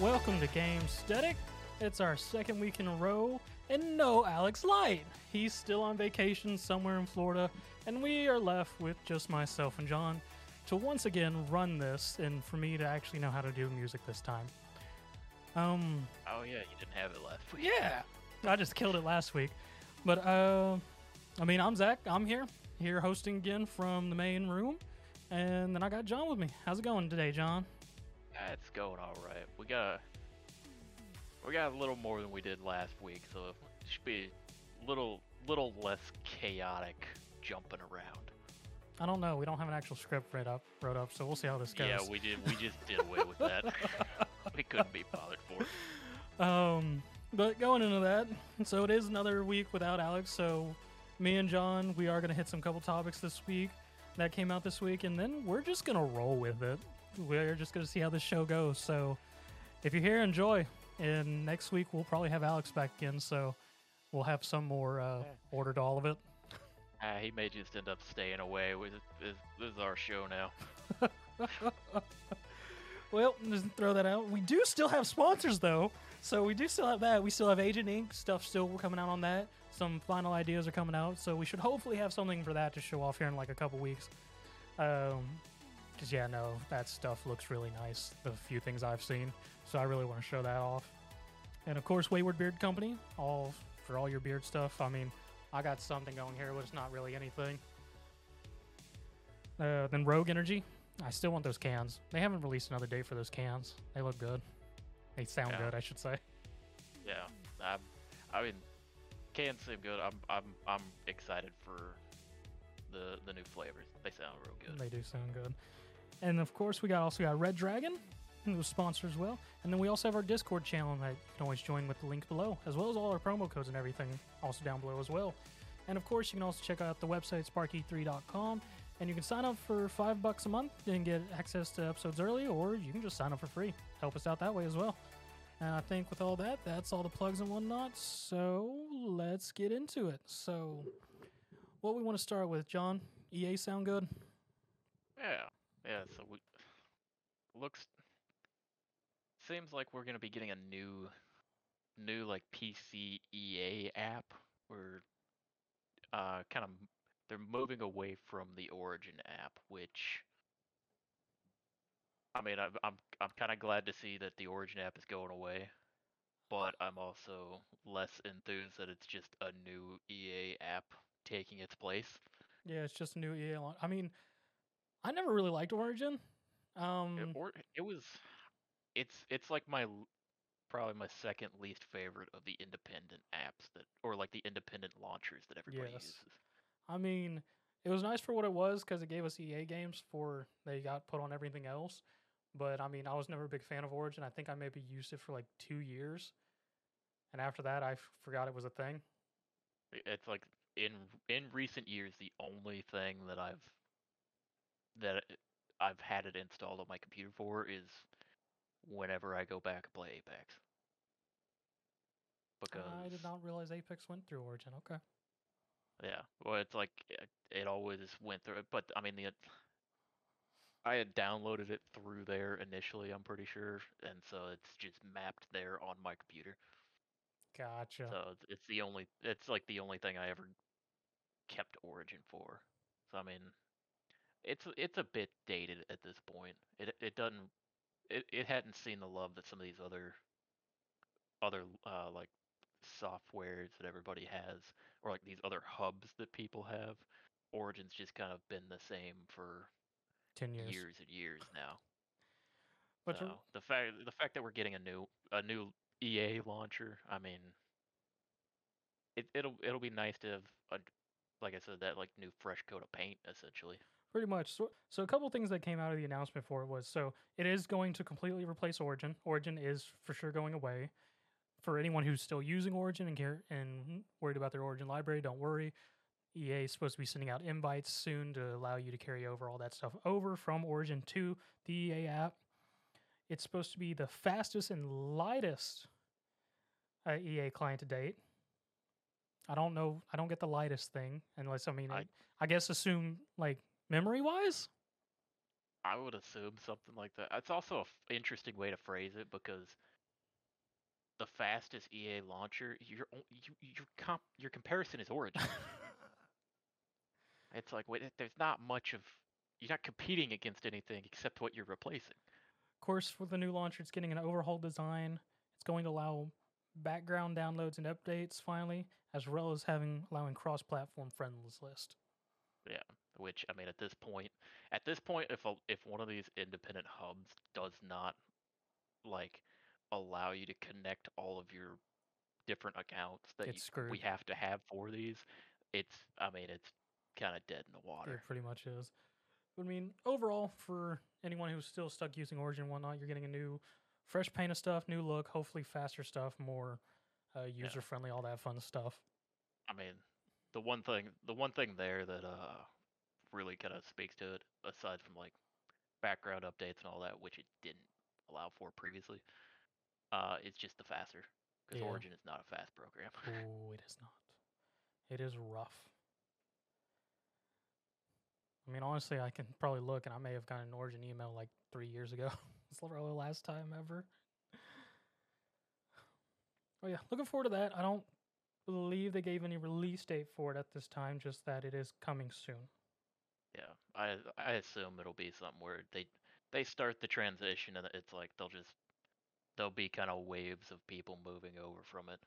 welcome to Game Static. It's our second week in a row, and no Alex Light. He's still on vacation somewhere in Florida, and we are left with just myself and John to once again run this, and for me to actually know how to do music this time. Um, Oh yeah, you didn't have it last week. yeah, I just killed it last week, but uh, I mean, I'm Zach. I'm here, here hosting again from the main room, and then I got John with me. How's it going today, John? It's going all right. We got we got a little more than we did last week, so it should be a little little less chaotic jumping around. I don't know. We don't have an actual script wrote up, wrote up, so we'll see how this goes. Yeah, we did. We just did away with that. we couldn't be bothered for it. Um, but going into that, so it is another week without Alex. So me and John, we are gonna hit some couple topics this week that came out this week, and then we're just gonna roll with it. We're just gonna see how this show goes. So if you're here, enjoy. And next week we'll probably have Alex back again, so we'll have some more uh, order to all of it. Ah, he may just end up staying away. With this, this is our show now. Well, just throw that out. We do still have sponsors though, so we do still have that. We still have Agent Ink stuff still coming out on that. Some final ideas are coming out, so we should hopefully have something for that to show off here in like a couple weeks. Um, because yeah, no, that stuff looks really nice. The few things I've seen, so I really want to show that off. And of course, Wayward Beard Company, all for all your beard stuff. I mean, I got something going here, but it's not really anything. Uh, then Rogue Energy, I still want those cans. They haven't released another date for those cans. They look good. They sound Yeah. good, I should say. Yeah, I'm, I mean, cans seem good. I'm I'm I'm excited for the the new flavors. They sound real good. They do sound good. And of course, we got also got Red Dragon, who was sponsor as well. And then we also have our Discord channel that you can always join with the link below, as well as all our promo codes and everything, also down below as well. And of course, you can also check out the website sparky3.com, and you can sign up for five bucks a month and get access to episodes early, or you can just sign up for free. Help us out that way as well. And I think with all that, that's all the plugs and whatnot. So let's get into it. So, what we want to start with, John? EA sound good? Yeah, yeah. So we looks seems like we're gonna be getting a new new like PC EA app. We're uh kind of they're moving away from the Origin app, which I mean I'm I'm I'm kind of glad to see that the Origin app is going away, but I'm also less enthused that it's just a new EA app taking its place. Yeah, it's just new EA launch. I mean, I never really liked Origin. Um, it, or it was it's it's like my probably my second least favorite of the independent apps that or like the independent launchers that everybody Yes. uses I mean, it was nice for what it was because it gave us EA games for they got put on everything else. But I mean, I was never a big fan of Origin. I think I maybe used it for like two years, and after that, I f- forgot it was a thing. It's like in in recent years the only thing that i've that i've had it installed on my computer for is whenever i go back and play apex because I did not realize Apex went through Origin. Okay. Yeah, well, it's like it, it always went through it, but I mean, the I had downloaded it through there initially, I'm pretty sure, and so it's just mapped there on my computer. Gotcha. So it's, it's the only, it's like the only thing I ever kept Origin for. So I mean, it's it's a bit dated at this point. It it doesn't, it it hadn't seen the love that some of these other other uh like softwares that everybody has or like these other hubs that people have origin's just kind of been the same for Ten years. years, and years now But so the fact the fact that we're getting a new a new ea launcher i mean it, it'll it'll be nice to have a, like i said that like new fresh coat of paint essentially Pretty much. So, so a couple things that came out of the announcement for it was so it is going to completely replace Origin. Origin is for sure going away. For anyone who's still using Origin and care and worried about their Origin library, don't worry. EA is supposed to be sending out invites soon to allow you to carry over all that stuff over from Origin to the EA app. It's supposed to be the fastest and lightest uh, EA client to date. I don't know. I don't get the lightest thing unless I mean, I- I, I guess assume like memory wise. i would assume something like that it's also an interesting way to phrase it because the fastest EA launcher, your you, your comp your comparison is Origin. it's like wait, there's not much of you're not competing against anything except what you're replacing. Of course, with the new launcher, it's getting an overhaul design. It's going to allow background downloads and updates finally, as well as having allowing cross-platform friends list. Yeah, which I mean, at this point, at this point, if a, if one of these independent hubs does not like allow you to connect all of your different accounts that It's you, screwed. we have to have for these, it's I mean, it's kind of dead in the It water. pretty much is. I mean, overall, for anyone who's still stuck using Origin and whatnot, you're getting a new, fresh paint of stuff, new look, hopefully faster stuff, more uh, user friendly, all that fun stuff. I mean, the one thing, the one thing there that uh really kind of speaks to it, aside from like background updates and all that, which it didn't allow for previously, uh, it's just the faster because Yeah. Origin is not a fast program. Oh, it is not. It is rough. I mean, honestly, I can probably look, and I may have gotten an Origin email like three years ago. it's probably the last time ever. Oh yeah, looking forward to that. I don't believe they gave any release date for it at this time, just that it is coming soon. Yeah, I I assume it'll be something where they they start the transition and it's like they'll just there'll be kind of waves of people moving over from it.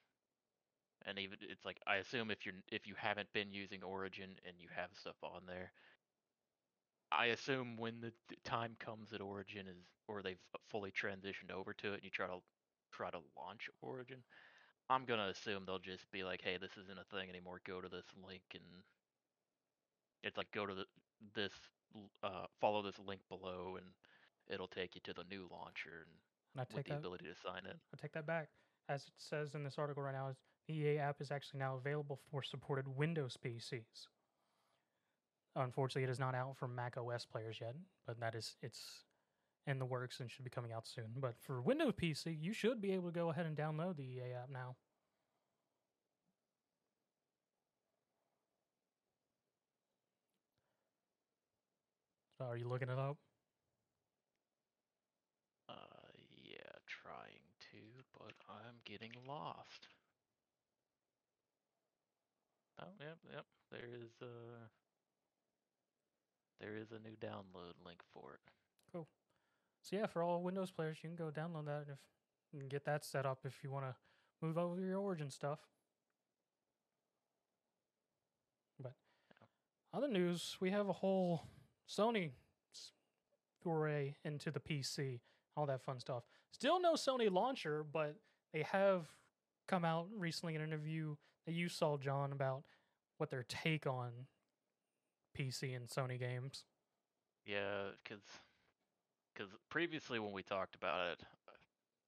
And even it's like I assume if you're if you haven't been using Origin and you have stuff on there, I assume when the time comes that Origin is or they've fully transitioned over to it and you try to try to launch Origin, I'm gonna assume they'll just be like, hey, this isn't a thing anymore. Go to this link and it's like go to the, this uh, follow this link below and it'll take you to the new launcher and I with the that. ability to sign in. I take that back. As it says in this article right now, is the EA app is actually now available for supported Windows PCs. Unfortunately, it is not out for Mac OS players yet, but that is it's in the works and should be coming out soon. But for Windows PC, you should be able to go ahead and download the EA app now. So are you looking it up? Uh, yeah, trying to, but I'm getting lost. Oh, yep, yep. There is a there is a new download link for it. Cool. So yeah, for all Windows players, you can go download that if can get that set up if you want to move over your Origin stuff. But other news, we have a whole Sony foray into the PC, all that fun stuff. Still no Sony launcher, but they have come out recently in an interview that you saw, John, about what their take on PC and Sony games. Yeah, because because previously when we talked about it,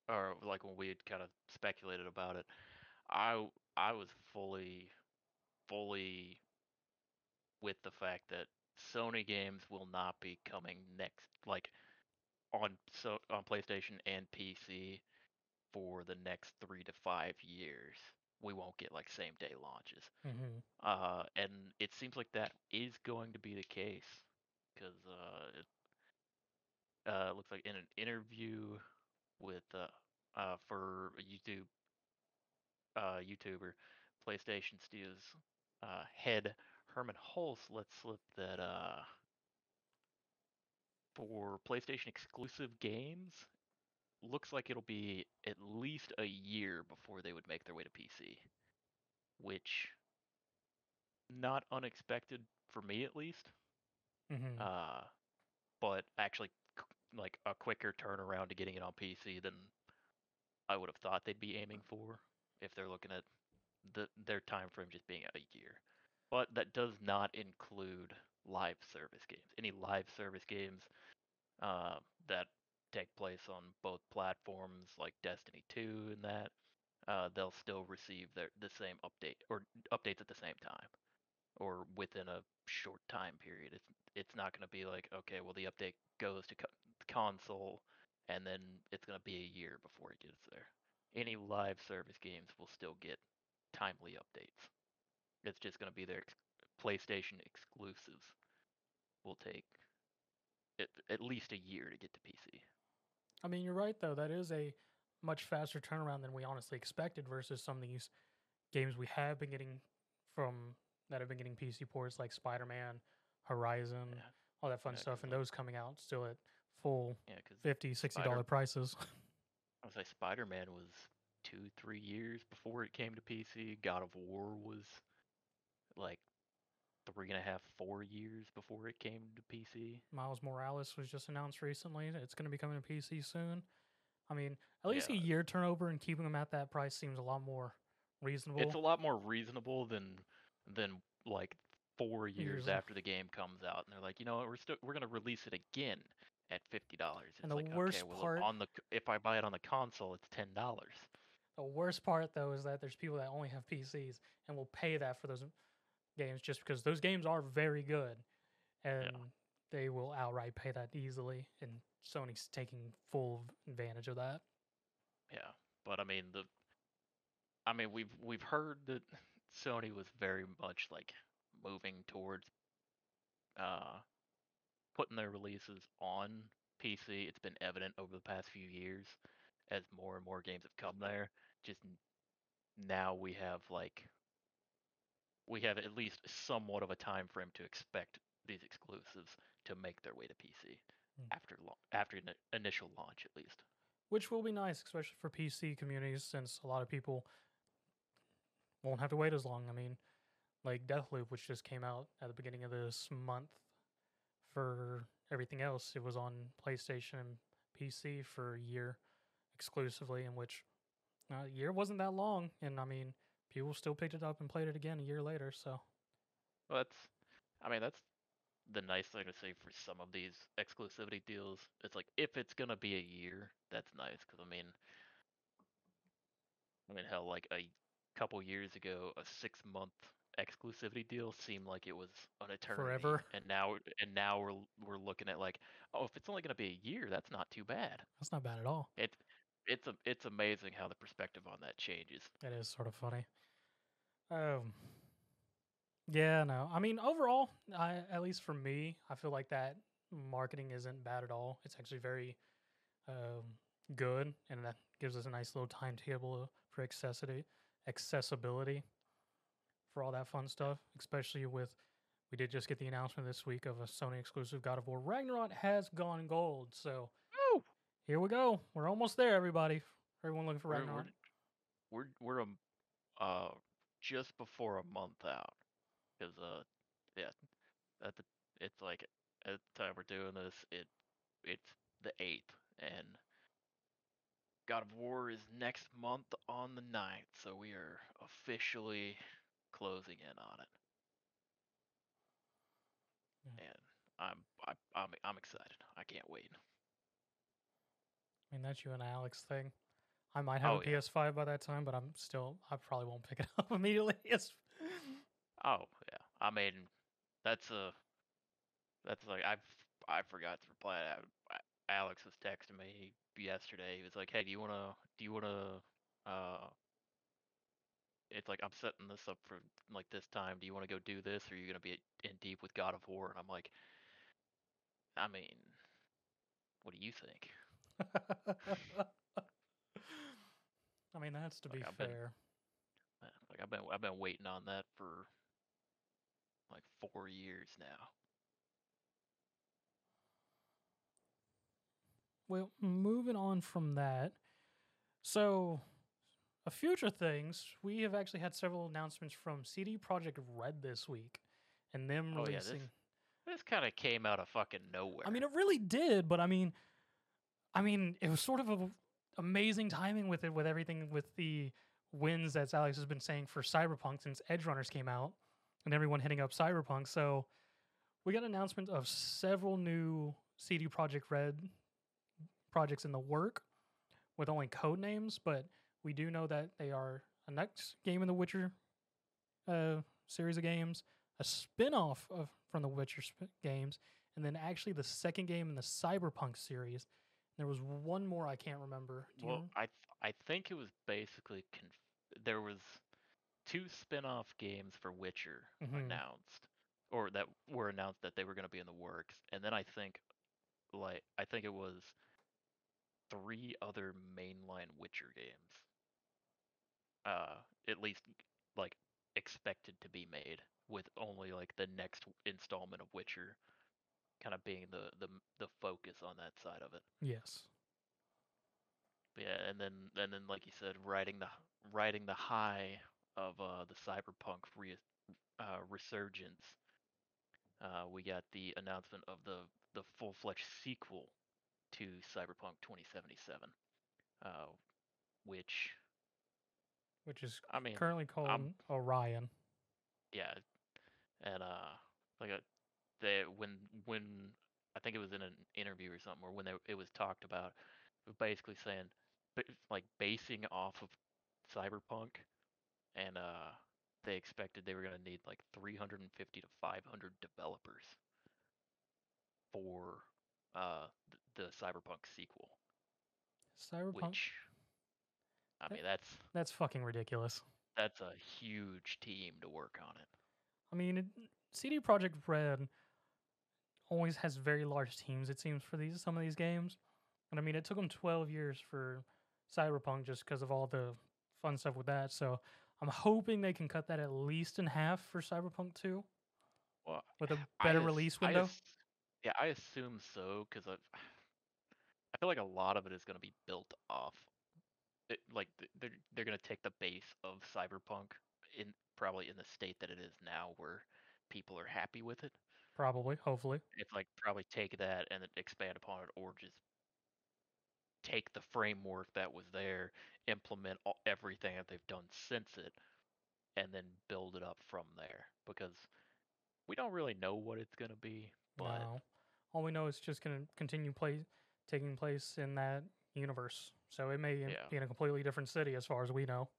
uh, or like when we had kind of speculated about it, I I was fully fully with the fact that Sony games will not be coming next like on so on PlayStation and PC for the next 3 to 5 years. We won't get like same day launches. Mm-hmm. Uh, and it seems like that is going to be the case because uh, it uh, looks like in an interview with uh, uh, for a YouTube uh, YouTuber, PlayStation Studios uh, head Hermen Hulst let slip that uh, for PlayStation exclusive games, looks like it'll be at least a year before they would make their way to PC, which not unexpected for me at least. Mm-hmm. Uh, but actually, like a quicker turnaround to getting it on PC than I would have thought they'd be aiming for if they're looking at the their time frame just being a year. But that does not include live service games. Any live service games uh, that take place on both platforms, like Destiny 2 and that, uh, they'll still receive their the same update or updates at the same time or within a short time period. It's it's not going to be like okay, well the update goes to co- console and then it's going to be a year before it gets there. Any live service games will still get timely updates. It's just going to be their ex- PlayStation exclusives. Will take at, at least a year to get to PC. I mean, you're right though. That is a much faster turnaround than we honestly expected versus some of these games we have been getting from that have been getting PC ports like Spider Man, Horizon, Yeah. all that fun Yeah, stuff, and those coming out still at full Yeah, because 50 60 dollar Spider- prices. I would say Spider Man was two, three years before it came to PC. God of War was like three and a half, four years before it came to PC. Miles Morales was just announced recently. It's going to be coming to PC soon. I mean, at least a year turnover and keeping them at that price seems a lot more reasonable. It's a lot more reasonable than than like four years Years. after the game comes out, and they're like, you know what, we're still we're gonna release it again at fifty dollars. And the like, worst okay, well, part- on the if I buy it on the console, it's ten dollars. The worst part, though, is that there's people that only have PCs and will pay that for those games just because those games are very good, and they will outright pay that easily. And Sony's taking full advantage of that. Yeah, but I mean the, I mean we've we've heard that Sony was very much like moving towards, uh, putting their releases on PC. It's been evident over the past few years as more and more games have come there. Just now we have like, we have at least somewhat of a time frame to expect these exclusives to make their way to PC Mm. after lo- after an initial launch at least. which will be nice, especially for PC communities, since a lot of people won't have to wait as long. I mean, like Deathloop, which just came out at the beginning of this month. For everything else, it was on PlayStation and PC for a year exclusively, in which uh, a year wasn't that long, and I mean, people still picked it up and played it again a year later. So Well, that's, I mean, that's the nice thing to say for some of these exclusivity deals. It's like if it's gonna be a year, that's nice because I mean, I mean, hell, like a couple years ago, a six month exclusivity deal seemed like it was an eternity, Forever. and now and now we're we're looking at like, oh, if it's only gonna be a year, that's not too bad. that's not bad at all. It it's a it's amazing how the perspective on that changes. It is sort of funny. Um. Yeah, no. I mean, overall, I at least for me, I feel like that marketing isn't bad at all. It's actually very um, good, and that gives us a nice little timetable for accessibility, accessibility for all that fun stuff. Especially with, we did just get the announcement this week of a Sony exclusive God of War Ragnarok has gone gold. So Woo! Here we go. We're almost there, everybody. Everyone looking for We're, Ragnarok. we're we're we're um uh just before a month out because uh yeah at the it's like at the time we're doing this it it's the eighth and God of War is next month on the 9th so we are officially closing in on it Yeah. and I'm I, I'm I'm excited I can't wait I mean, that's you and Alex thing. I might have Oh, a yeah. PS5 by that time, but I'm still, I probably won't pick it up immediately. Oh yeah, I mean, that's a that's like I I forgot to reply. to that. I- Alex was texting me yesterday. He was like, "Hey, do you wanna do you wanna uh?" It's like I'm setting this up for like this time. Do you want to go do this, or are you gonna be in deep with God of War? And I'm like, I mean, what do you think? I mean, that's to be I've been- fair. Uh, Like I've been I've been waiting on that for like four years now. Well, moving on from that. So, a future things, we have actually had several announcements from CD Projekt Red this week and them Oh, yeah, this- releasing. This kind of came out of fucking nowhere. I mean, it really did, but I mean, I mean, it was sort of a amazing timing with it, with everything, with the wins that Alex has been saying for Cyberpunk since Edgerunners came out, and everyone hitting up Cyberpunk. So we got an announcement of several new CD Projekt Red projects in the work, with only code names, but we do know that they are a next game in the Witcher uh, series of games, a spin-off of from the Witcher sp- games, and then actually the second game in the Cyberpunk series. There was one more I can't remember. Do Well. I th- I think it was basically conf- there was two spin-off games for Witcher Mhm. announced, or that were announced that they were going to be in the works, and then I think like I think it was three other mainline Witcher games. Uh, at least like expected to be made, with only like the next installment of Witcher kind of being the the the focus on that side of it. Yes. Yeah, and then and then like you said, riding the riding the high of uh, the cyberpunk re- uh, resurgence, uh, we got the announcement of the the full fledged sequel to Cyberpunk 2077, uh, which Which is I mean, currently called I'm- Orion. yeah, and uh, like a, they when when I think it was in an interview or something, or when they, it was talked about, basically saying, like basing off of Cyberpunk, and uh, they expected they were gonna need like 350 to 500 developers for uh th- the Cyberpunk sequel, Cyberpunk. which I mean that's That's fucking ridiculous. that's a huge team to work on it. I mean, CD Projekt Red always has very large teams. It seems for these some of these games, and I mean, it took them 12 years for Cyberpunk just because of all the fun stuff with that. So I'm hoping they can cut that at least in half for Cyberpunk 2 Well, with a better ass- release I window. yeah, I assume so because I, I feel like a lot of it is going to be built off. It, like they're they're going to take the base of Cyberpunk in probably in the state that it is now, where people are happy with it. Probably, hopefully. It's like probably take that and then expand upon it, or just take the framework that was there, implement all, everything that they've done since it, and then build it up from there. Because we don't really know what it's going to be, but no, all we know is just going to continue play taking place in that universe. So it may Yeah. be in a completely different city as far as we know.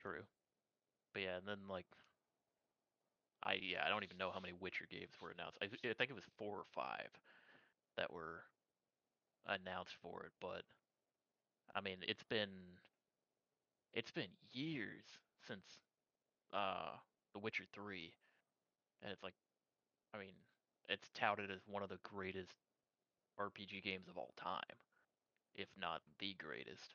True. But yeah, and then like I yeah, I don't even know how many Witcher games were announced. I, I think it was four or five that were announced for it, but I mean, it's been it's been years since uh The Witcher 3 and it's like I mean, it's touted as one of the greatest RPG games of all time, if not the greatest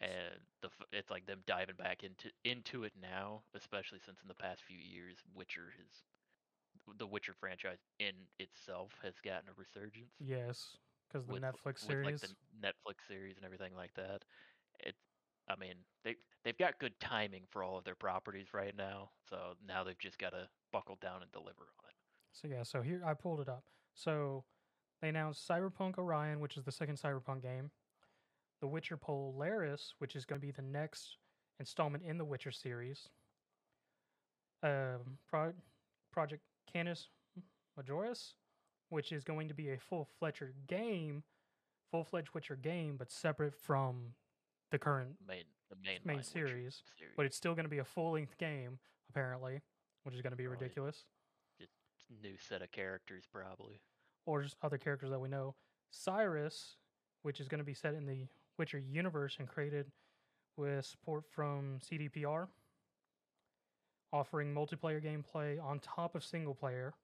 and the it's like them diving back into into it now, especially since in the past few years, Witcher has the Witcher franchise in itself has gotten a resurgence Yes, because the with Netflix with like series. the Netflix series and everything like that. It's I mean they they've got good timing for all of their properties right now, so now they've just got to buckle down and deliver on it. So yeah, so here I pulled it up. So they announced Cyberpunk Orion, which is the second Cyberpunk game. The Witcher Polaris, which is going to be the next installment in the Witcher series. Um, Pro- Project Canis Majoris, which is going to be a full-fledged game, full-fledged Witcher game, but separate from the current. Main the main Main series, series. But it's still going to be a full-length game, apparently, which is going to be yeah. ridiculous. new set of characters probably. or just other characters that we know. Sirius, which is going to be set in the Witcher universe and created with support from CDPR, offering multiplayer gameplay on top of single player.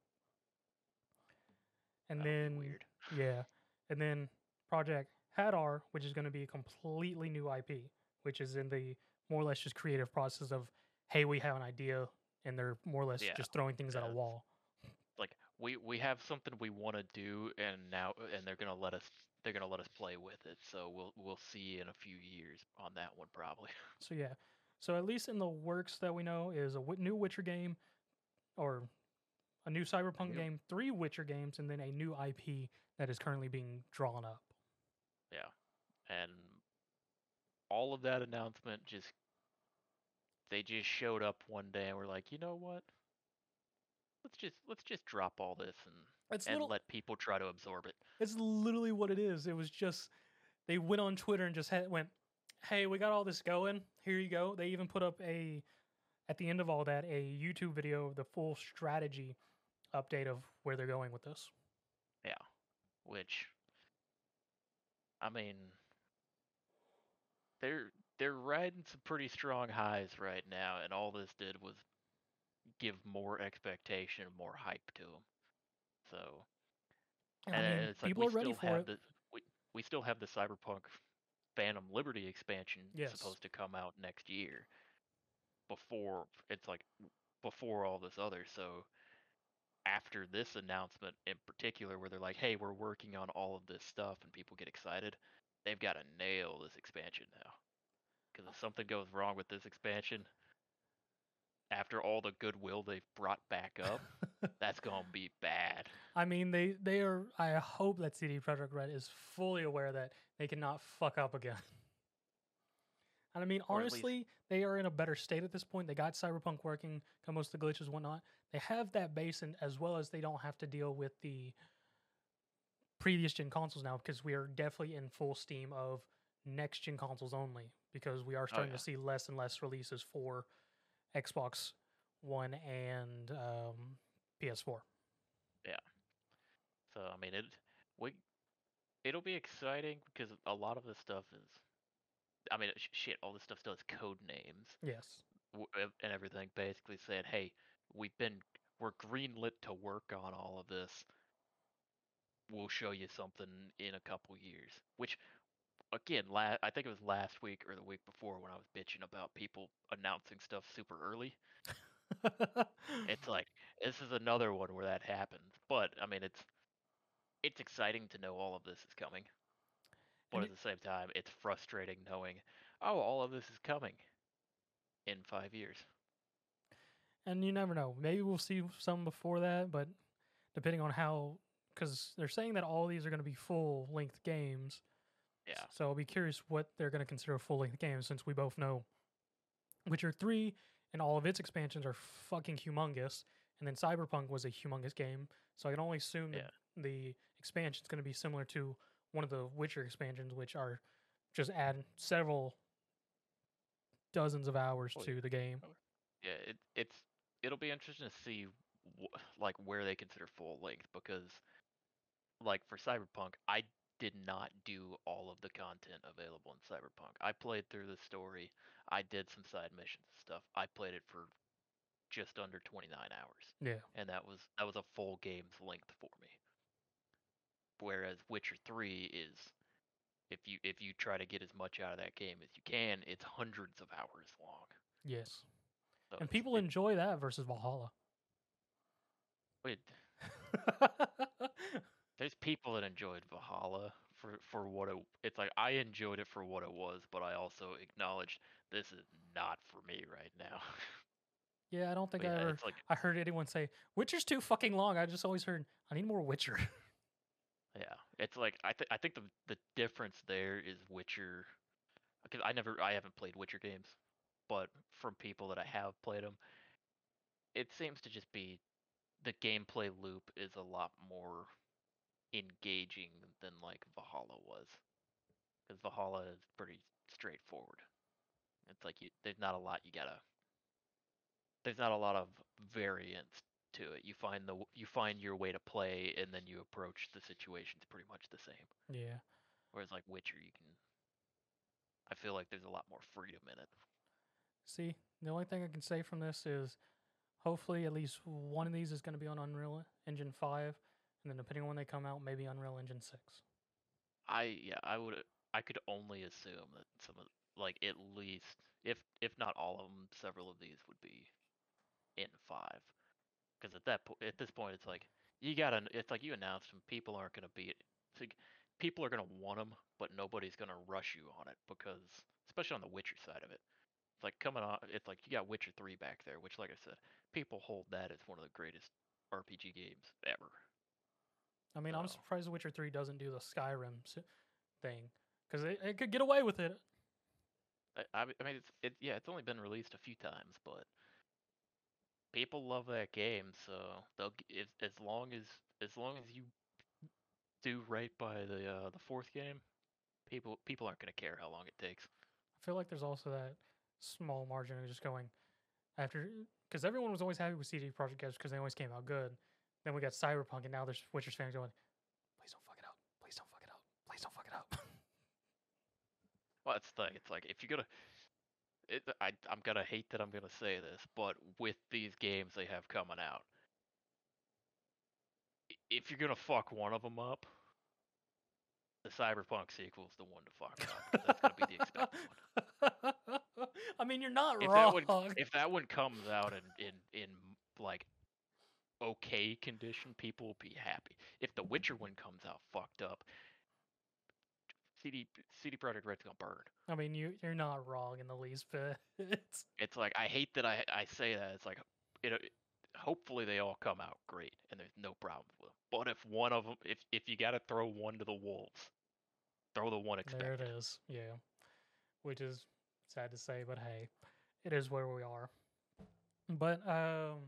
And then, weird. yeah, and then Project Hadar, which is going to be a completely new IP, which is in the more or less just creative process of, hey, we have an idea, and they're more or less Yeah, just throwing things at a wall. We we have something we want to do and now and they're gonna let us they're gonna let us play with it so we'll we'll see in a few years on that one probably So yeah, so at least in the works that we know is a new Witcher game, or a new Cyberpunk Yep. game, three Witcher games, and then a new IP that is currently being drawn up. yeah and all of that announcement just they just showed up one day and were like you know what let's just let's just drop all this and It's and little, let people try to absorb it it's literally what it is. It was just they went on Twitter and just had, went, "Hey, we got all this going. Here you go." They even put up a at the end of all that a YouTube video of the full strategy update of where they're going with this. yeah which i mean they're they're riding some pretty strong highs right now and all this did was give more expectation more hype to them so And and I mean, it's like we still have it. the we, we still have the Cyberpunk Phantom Liberty expansion Yes. supposed to come out next year. Before it's like before all this other. So after this announcement in particular, where they're like, "Hey, we're working on all of this stuff," and people get excited, they've got to nail this expansion now. Because if something goes wrong with this expansion, after all the goodwill they've brought back up, that's gonna be bad. I mean, they they are. I hope that CD Projekt Red is fully aware that they cannot fuck up again. And I mean, Or at least- honestly, they are in a better state at this point. They got Cyberpunk working, got most of the glitches and whatnot. They have that base, and as well as they don't have to deal with the previous gen consoles now, because we are definitely in full steam of next gen consoles only. Because we are oh, starting yeah. to see less and less releases for Xbox One and um, PS4. Yeah. So I mean, it we it'll be exciting because a lot of this stuff is. I mean, sh- shit, all this stuff still has code names Yes. w- and everything. Basically, said, "Hey, we've been we're greenlit to work on all of this. We'll show you something in a couple years." Which, again, la- I think it was last week or the week before when I was bitching about people announcing stuff super early. It's like this is another one where that happens. But I mean, it's it's exciting to know all of this is coming. But And at the same time, it's frustrating knowing, oh, all of this is coming in five years. and you never know. Maybe we'll see some before that, but depending on how, because they're saying that all these are going to be full length games. Yeah. So I'll be curious what they're going to consider a full length games, since we both know Witcher Three and all of its expansions are fucking humongous, and then Cyberpunk was a humongous game. So I can only assume that the expansion is going to be similar to one of the Witcher expansions, which are just add several dozens of hours Oh, to the game. Oh, yeah, it, it's it'll be interesting to see wh- like where they consider full length because like for Cyberpunk, I did not do all of the content available in Cyberpunk. I played through the story. I did some side missions and stuff. I played it for just under 29 hours. Yeah. and that was that was a full game's length for me. Whereas Witcher 3 is if you if you try to get as much out of that game as you can, it's hundreds of hours long. Yes. So And people enjoy that versus Valhalla. it, there's people that enjoyed Valhalla for for what it it's like I enjoyed it for what it was, but I also acknowledged this is not for me right now. yeah, I don't think But I yeah, ever like I heard anyone say Witcher's too fucking long. I just always heard I need more Witcher. Yeah, it's like I think I think the the difference there is Witcher, because I never I haven't played Witcher games, but from people that I have played them, it seems to just be the gameplay loop is a lot more engaging than like Valhalla was, because Valhalla is pretty straightforward. It's like you there's not a lot you gotta. There's not a lot of variance to it. You find the you find your way to play, and then you approach the situations pretty much the same. yeah. Whereas like Witcher, you can. I feel like there's a lot more freedom in it. See, the only thing I can say from this is hopefully at least one of these is going to be on Unreal Engine 5 and then depending on when they come out maybe Unreal Engine 6. I yeah, I would I could only assume that some of like at least if if not all of them, several of these would be in five. Because at that po- at this point, it's like you gotta. It's like you announced them. People aren't gonna be. Like people are gonna want them, but nobody's gonna rush you on it because, especially on the Witcher side of it, it's like coming on. It's like you got Witcher three back there, which, like I said, people hold that as one of the greatest RPG games ever. I mean, I'm surprised The Witcher 3 doesn't do the Skyrim thing because it, it could get away with it. I, I mean- it's it, yeah, it's only been released a few times, but people love that game. So they'll if, as long as as long as you do right by the uh, the fourth game, people people aren't gonna care how long it takes. I feel like there's also that small margin of just going after because everyone was always happy with CD Projekt games because they always came out good. Then we got Cyberpunk, and now there's Witcher's fans going, "Please don't fuck it up! Please don't fuck it up! Please don't fuck it up!" Well, that's the thing. It's like if you're gonna, it, I I'm gonna hate that I'm gonna say this, but with these games they have coming out, if you're gonna fuck one of them up, the Cyberpunk sequel is the one to fuck up. That's gonna be the expected one. I mean, you're not If wrong. that one, if that one comes out in in in like okay condition, people will be happy. If the Witcher one comes out fucked up, CD CD Projekt Red's gonna burn. I mean, you you're not wrong in the least bit. It's like I hate that I I say that. It's like you know, hopefully they all come out great and there's no problem with them. But if one of them, if if you got to throw one to the wolves, throw the one there it is. Yeah, which is sad to say, but hey, it is where we are. But um,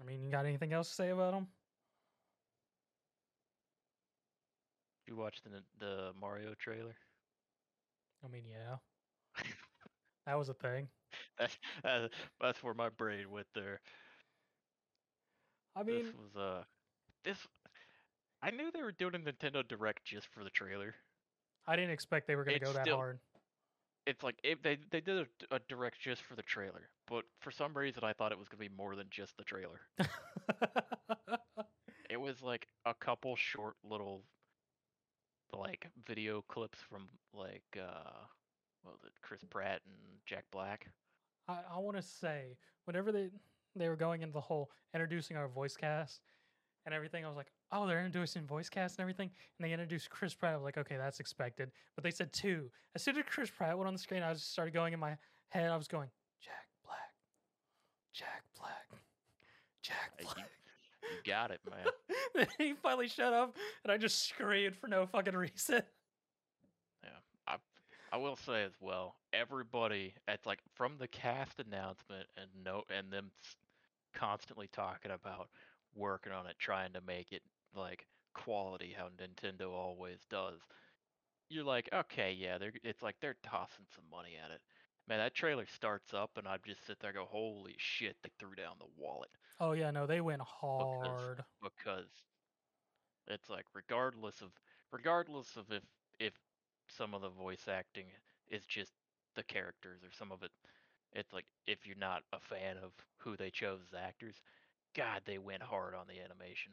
I mean, you got anything else to say about them? You watched the the Mario trailer? I mean, yeah, that was a thing. That's uh, that's where my brain went there. I mean, this was uh this. I knew they were doing a Nintendo Direct just for the trailer. I didn't expect they were going to go that still- hard. It's like if they they did a, a direct just for the trailer, but for some reason I thought it was gonna be more than just the trailer. It was like a couple short little like video clips from like uh what was it, Chris Pratt and Jack Black. I, I want to say whenever they they were going into the whole introducing our voice cast and everything, I was like, oh, they're introducing voice cast and everything, and they introduced Chris Pratt. I was like, okay, that's expected. But they said two. As soon as Chris Pratt went on the screen, I just started going in my head. I was going, Jack Black, Jack Black, Jack Black. You got it, man. then he finally shut up, and I just screamed for no fucking reason. Yeah, I I will say as well, everybody it's like from the cast announcement and no and them constantly talking about working on it, trying to make it like quality how Nintendo always does. You're like, okay, yeah, they're it's like they're tossing some money at it. Man, that trailer starts up and I just sit there and go, holy shit, they threw down the wallet Oh yeah, no, they went hard. because it's like regardless of regardless of if if some of the voice acting is just the characters or some of it it's like if you're not a fan of who they chose as actors god they went hard on the animation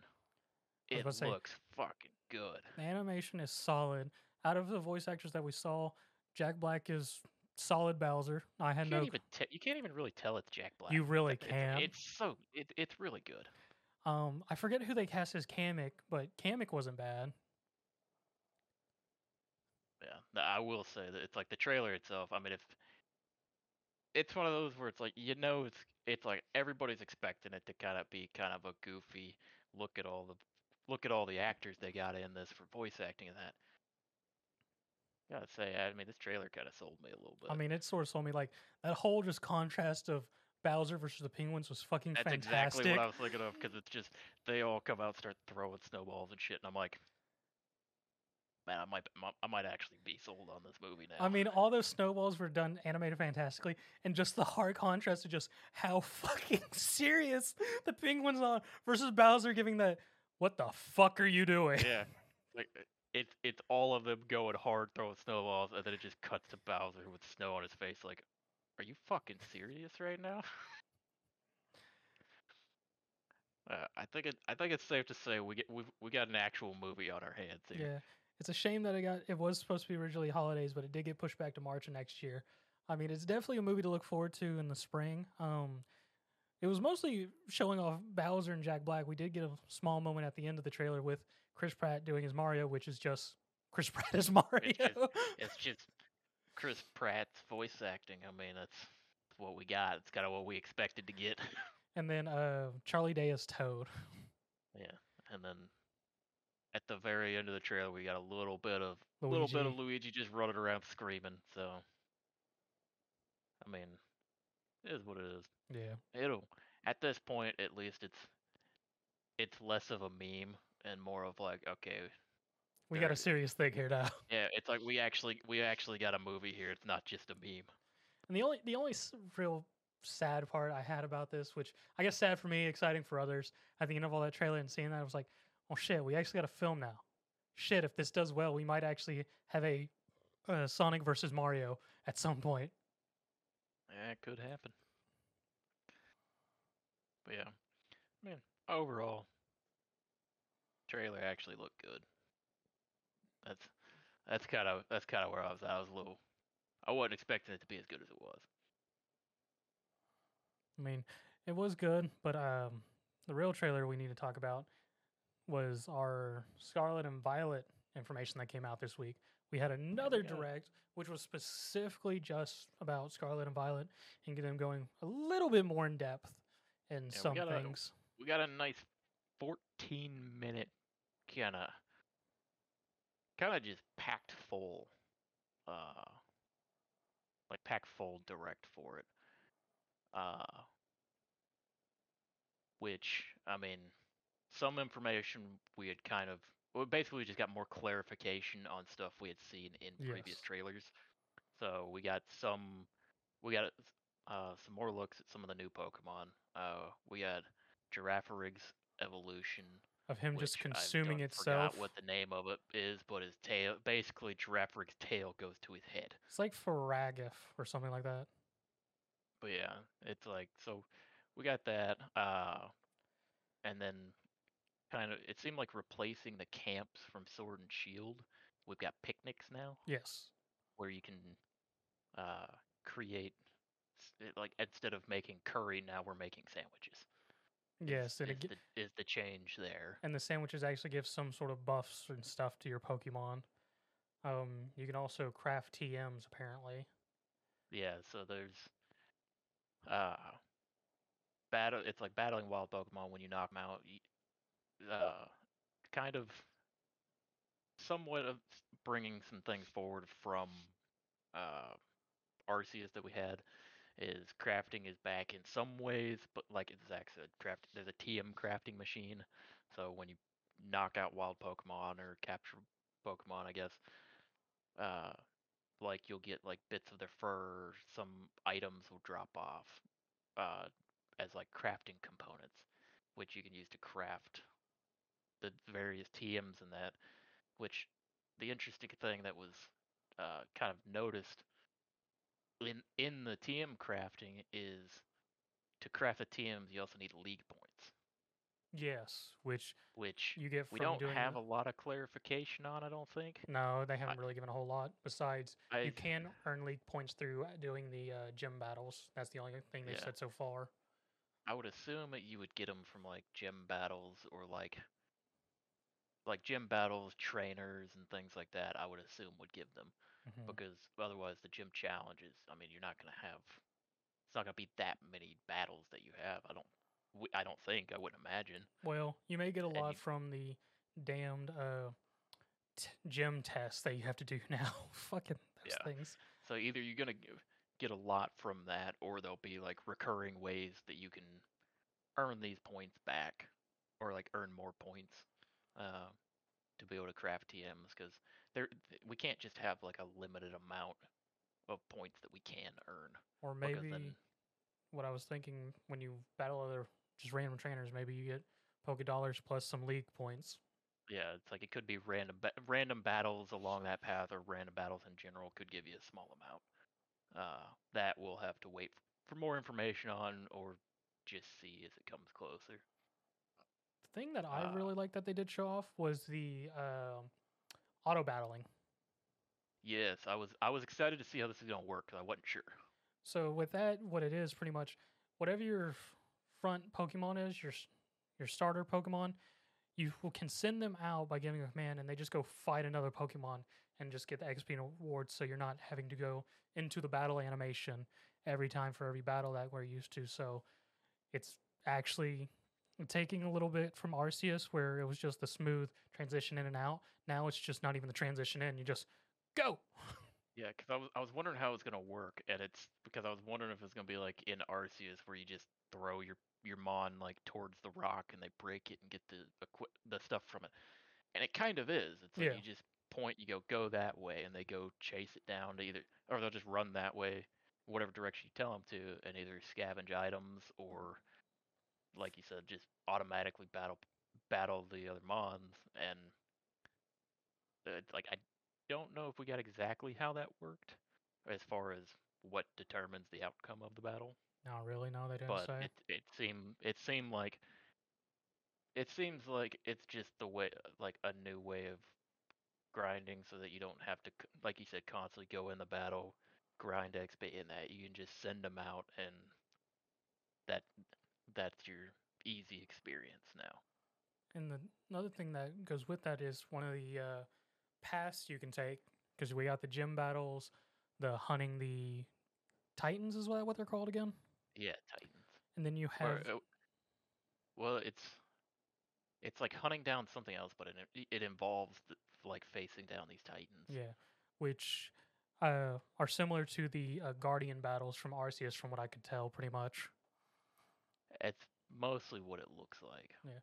it to say- looks fucking good The animation is solid. Out of the voice actors that we saw, Jack Black is solid Bowser. I you had can't no. even te- you can't even really tell it's jack black You really It's- can. it's, so it, it's really good Um, I forget who they cast as Kamek, but Kamek wasn't bad. Yeah, I will say that it's like the trailer itself. I mean, if it's one of those where it's like you know it's it's like everybody's expecting it to kind of be kind of a goofy look at all the look at all the actors they got in this for voice acting and that. Gotta say, I mean, this trailer kind of sold me a little bit. I mean, it sort of sold me like that whole just contrast of Bowser versus the Penguins was fucking that's fantastic. exactly what I was thinking of because it's just they all come out start throwing snowballs and shit, and I'm like, man, I might I might actually be sold on this movie now. I mean, all those snowballs were done animated fantastically, and just the hard contrast to just how fucking serious the Penguins are versus Bowser giving that. What the fuck are you doing? yeah, like uh, it's it's all of them going hard, throwing snowballs, and then it just cuts to Bowser with snow on his face. Like, are you fucking serious right now? uh, I think it. I think it's safe to say we get we we got an actual movie on our hands here. Yeah, it's a shame that it got. It was supposed to be originally holidays, but it did get pushed back to March of next year. I mean, it's definitely a movie to look forward to in the spring. Um, it was mostly showing off Bowser and Jack Black. We did get a small moment at the end of the trailer with Chris Pratt doing his Mario, which is just Chris Pratt as Mario. just- It's just Chris Pratt's voice acting. I mean, that's what we got. It's kind of what we expected to get. and then uh, Charlie Day as Toad. yeah, and then at the very end of the trailer, we got a little bit of a little bit of Luigi. Luigi just running around screaming. So, I mean, it is what it is. Yeah, It'll at this point, at least, it's it's less of a meme and more of like, okay, we got a serious thing here now. yeah, it's like we actually we actually got a movie here. It's not just a meme. And the only the only real sad part I had about this, which I guess sad for me, exciting for others, at the end of all that trailer and seeing that, I was like, oh shit, we actually got a film now. Shit, if this does well, we might actually have a uh, Sonic versus Mario at some point. Yeah, it could happen. But yeah, man, overall, trailer actually looked good. That's that's kind of that's kind of where I was. I was a little. I wasn't expecting it to be as good as it was. I mean, it was good, but um, the real trailer we need to talk about was our Scarlet and Violet information that came out this week. We had another Yeah. direct, which was specifically just about Scarlet and Violet and get them going a little bit more in depth in we some a- things. We got a nice 14 minute kind of kind of just packed full uh like packed full direct for it. Uh which I mean some information we had kind of well basically we just got more clarification on stuff we had seen in previous Yes. trailers. So we got some we got uh some more looks at some of the new Pokemon. Uh we had Girafarig's evolution Of him just consuming itself. What the name of it is, but his tail, basically, Girafarig's tail goes to his head. It's like Farragiff or something like that. But yeah, it's like so. We got that, uh, and then kind of it seemed like replacing the camps from Sword and Shield. We've got picnics now, Yes. where you can uh, create like instead of making curry, now we're making sandwiches. Yes, and is, it the, is the change there. and the sandwiches actually give some sort of buffs and stuff to your Pokemon. Um, you can also craft TMs apparently. Yeah, so there's uh battle it's like battling wild Pokemon when you knock them out. Uh kind of somewhat of bringing some things forward from uh Arceus that we had is crafting is back in some ways, but like Zach said, craft there's a TM crafting machine. So when you knock out wild Pokemon or capture Pokemon, I guess, uh like you'll get like bits of their fur, some items will drop off uh, as like crafting components, which you can use to craft the various TMs and that. Which the interesting thing that was uh, kind of noticed in in the TM crafting is to craft the TMs you also need league points, Yes, which which you get from we don't have the- a lot of clarification on. I don't think. no, they haven't really given a whole lot. Besides, I you can earn league points through uh, doing the uh, gym battles. That's the only thing they've Yeah. said so far. I would assume that you would get them from like gym battles or like like gym battles, trainers, and things like that. I would assume would give them Mhm. because otherwise the gym challenges. I mean, you're not gonna have. It's not gonna be that many battles that you have. I don't. I don't think. I wouldn't imagine. Well, you may get a And lot you- from the damned uh, t- gym tests that you have to do now. Fucking those Yeah. things. So either you're gonna get a lot from that, or there'll be like recurring ways that you can earn these points back, or like earn more points uh, to be able to craft TMs. Because there, we can't just have like a limited amount of points that we can earn. Or maybe then, what I was thinking when you battle other just random trainers, maybe you get Poke Dollars plus some league points. yeah, it's like it could be random, ba- random battles along that path, or random battles in general could give you a small amount. Uh, that we'll have to wait for more information on, or just see as it comes closer. Thing that I Uh, really liked that they did show off was the um auto battling. Yes, I was I was excited to see how this is gonna work because I wasn't sure. So with that, what it is pretty much, whatever your front Pokemon is, your your starter Pokemon, you can send them out by giving a command, and they just go fight another Pokemon and just get the XP and rewards. So you're not having to go into the battle animation every time for every battle that we're used to. So it's actually taking a little bit from Arceus, where it was just the smooth transition in and out. Now it's just not even the transition in; you just go. Yeah, because I was I was wondering how it was gonna work, and it's because I was wondering if it's gonna be like in Arceus where you just throw your your mon like towards the rock and they break it and get the equi- the stuff from it, and it kind of is. It's like Yeah. you just point, you go go that way, and they go chase it down to either, or they'll just run that way, whatever direction you tell them to, and either scavenge items or, like you said, just automatically battle battle the other mons, and it's like I don't know if we got exactly how that worked as far as what determines the outcome of the battle Not really. No, they didn't but say. it it seemed it seemed like it seems like it's just the way like a new way of grinding so that you don't have to, like you said, constantly go in the battle, grind XP in that. You can just send them out, and that that's your easy experience now. And the another thing that goes with that is one of the uh, paths you can take because we got the gym battles, the hunting the titans is what what they're called again, Yeah, Titans. and then you Or, have uh, well, it's it's like hunting down something else, but it it involves the, like facing down these Titans. yeah, which uh, are similar to the uh, guardian battles from Arceus, from what I could tell, pretty much. It's mostly what it looks like. Yeah.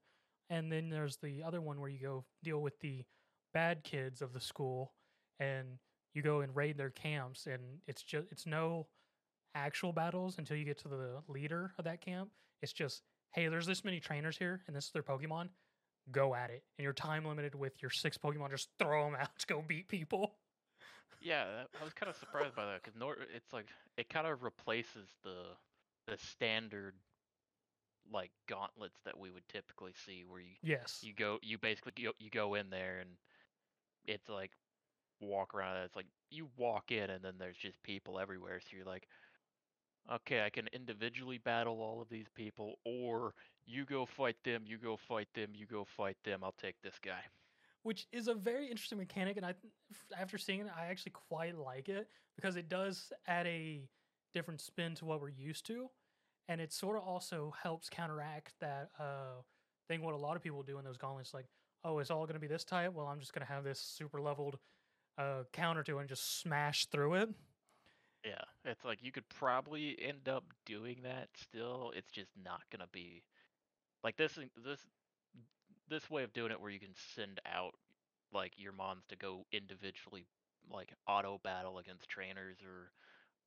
And then there's the other one where you go deal with the bad kids of the school and you go and raid their camps and it's just it's no actual battles until you get to the leader of that camp. It's just, hey, there's this many trainers here and this is their Pokemon. Go at it. And you're time limited with your six Pokemon, just throw them out to go beat people. Yeah, I was kind of surprised by that because Nor it's like it kind of replaces the the standard like gauntlets that we would typically see, where you Yes. you go you basically go, you go in there and it's like walk around. It's like you walk in and then there's just people everywhere. So you're like, okay, I can individually battle all of these people, or you go fight them, you go fight them, you go fight them. I'll take this guy. which is a very interesting mechanic and i after seeing it i actually quite like it because it does add a different spin to what we're used to and it sort of also helps counteract that uh thing what a lot of people do in those gauntlets like oh it's all going to be this type well i'm just going to have this super leveled uh counter to it and just smash through it Yeah, it's like you could probably end up doing that still. It's just not gonna be like this. This this way of doing it, where you can send out like your mons to go individually, like auto battle against trainers or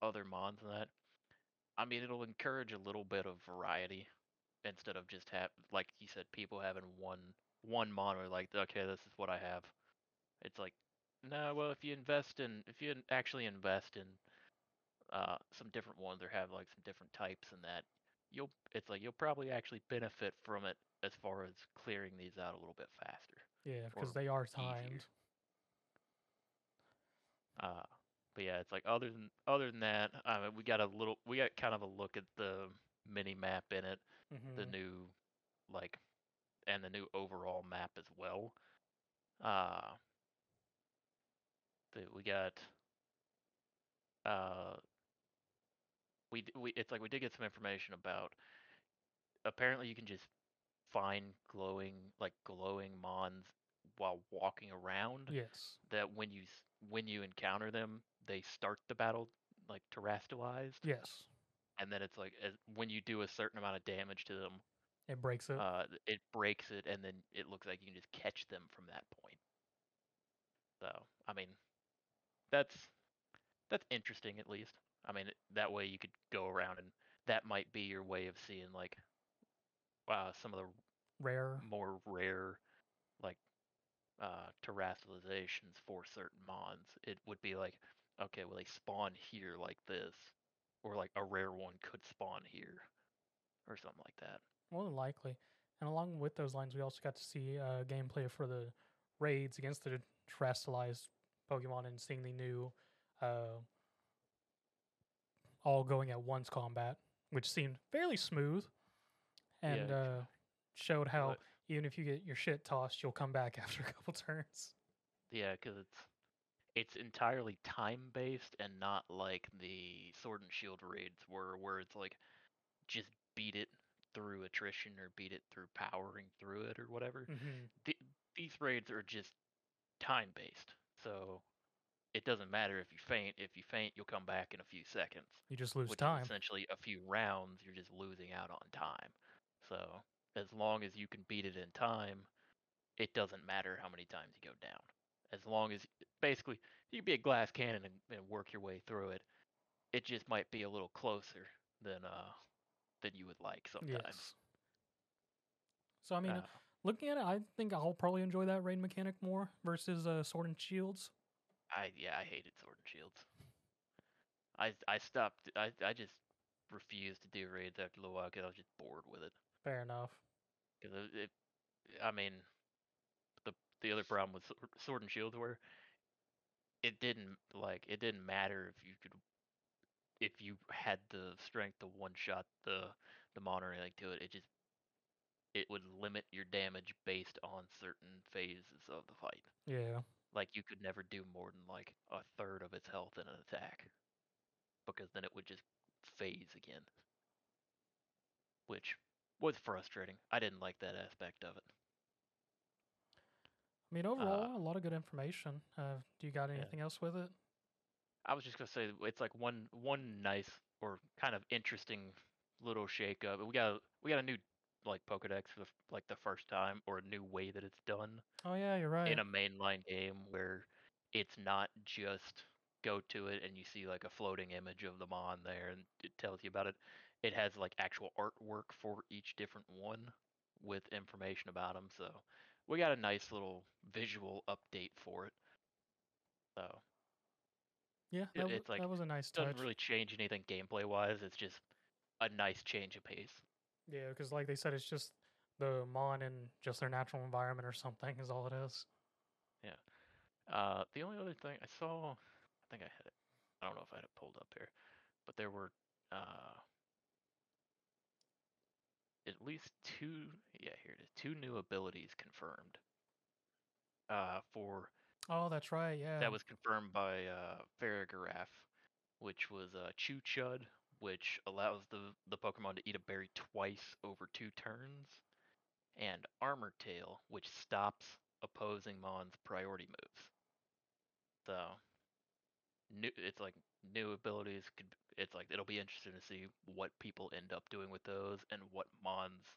other mons and that. I mean, it'll encourage a little bit of variety instead of just have like you said, people having one one mon or like, okay, this is what I have. It's like, no, well, if you invest in, if you actually invest in uh, some different ones or have like some different types and that you'll it's like you'll probably actually benefit from it as far as clearing these out a little bit faster. yeah because they are easier. timed Uh, but yeah, it's like other than other than that, I mean, we got a little we got kind of a look at the mini map in it, the Mhm. new like and the new overall map as well. Uh, the, we got uh we we it's like we did get some information about apparently you can just find glowing like glowing mons while walking around yes that when you when you encounter them they start the battle like Terastallized yes. and then it's like as, when you do a certain amount of damage to them it breaks it. uh it breaks it and then it looks like you can just catch them from that point. So i mean that's that's interesting at least. I mean that way you could go around and that might be your way of seeing like uh some of the rare. more rare uh Terastallizations for certain mons it would be like okay well they spawn here like this or like a rare one could spawn here or something like that More than likely. And along with those lines, we also got to see uh, gameplay for the raids against the Terastallized Pokemon and seeing the new uh, all going at once combat, which seemed fairly smooth and Yeah, uh, showed how But- even if you get your shit tossed, you'll come back after a couple turns. Yeah, because it's it's entirely time based and not like the Sword and Shield raids were, where it's like just beat it through attrition or beat it through powering through it or whatever. hmm Th- these raids are just time based, so it doesn't matter if you faint. If you faint, you'll come back in a few seconds, You just lose time. essentially a few rounds. You're just losing out on time. So as long as you can beat it in time, it doesn't matter how many times you go down. As long as basically you can be a glass cannon and, and work your way through it. It just might be a little closer than uh than you would like sometimes. Yes. So I mean, Uh, looking at it, I think I'll probably enjoy that raid mechanic more versus uh, Sword and Shields. I yeah, I hated Sword and Shields. I I stopped. I I just refused to do raids after a little while because I was just bored with it. Fair enough. Because it, it, I mean, the the other problem with Sword- and Shield were it didn't like it didn't matter if you could if you had the strength to one shot the the or anything to it. It just it would limit your damage based on certain phases of the fight. Yeah. Like you could never do more than like a third of its health in an attack. Because then it would just phase again. Which was frustrating. I didn't like that aspect of it. I mean, overall, a lot of good information. Uh, do you got yeah. anything else with it? I was just gonna say it's like one one nice or kind of interesting little shake up. We got we got a new like Pokedex for the, like the first time or a new way that it's done Oh yeah, you're right. in a mainline game where it's not just go to it and you see like a floating image of them on there and it tells you about it. It has like actual artwork for each different one with information about them. So we got a nice little visual update for it. So yeah, that, it's like- that was a nice touch. It doesn't really change anything gameplay wise. It's just a nice change of pace. Yeah, because like they said, it's just the mon and just their natural environment or something is all it is. Yeah. Uh, the only other thing I saw, I think I had it. I don't know if I had it pulled up here, but there were uh, at least two. Yeah, here it is. Two new abilities confirmed. Uh, for Oh, that's right. Yeah. that was confirmed by uh, Farigiraf, which was uh, Chew Chud, which allows the the Pokemon to eat a berry twice over two turns, and Armor Tail, which stops opposing Mon's priority moves. So, new it's like new abilities. Could it's like it'll be interesting to see what people end up doing with those and what Mons.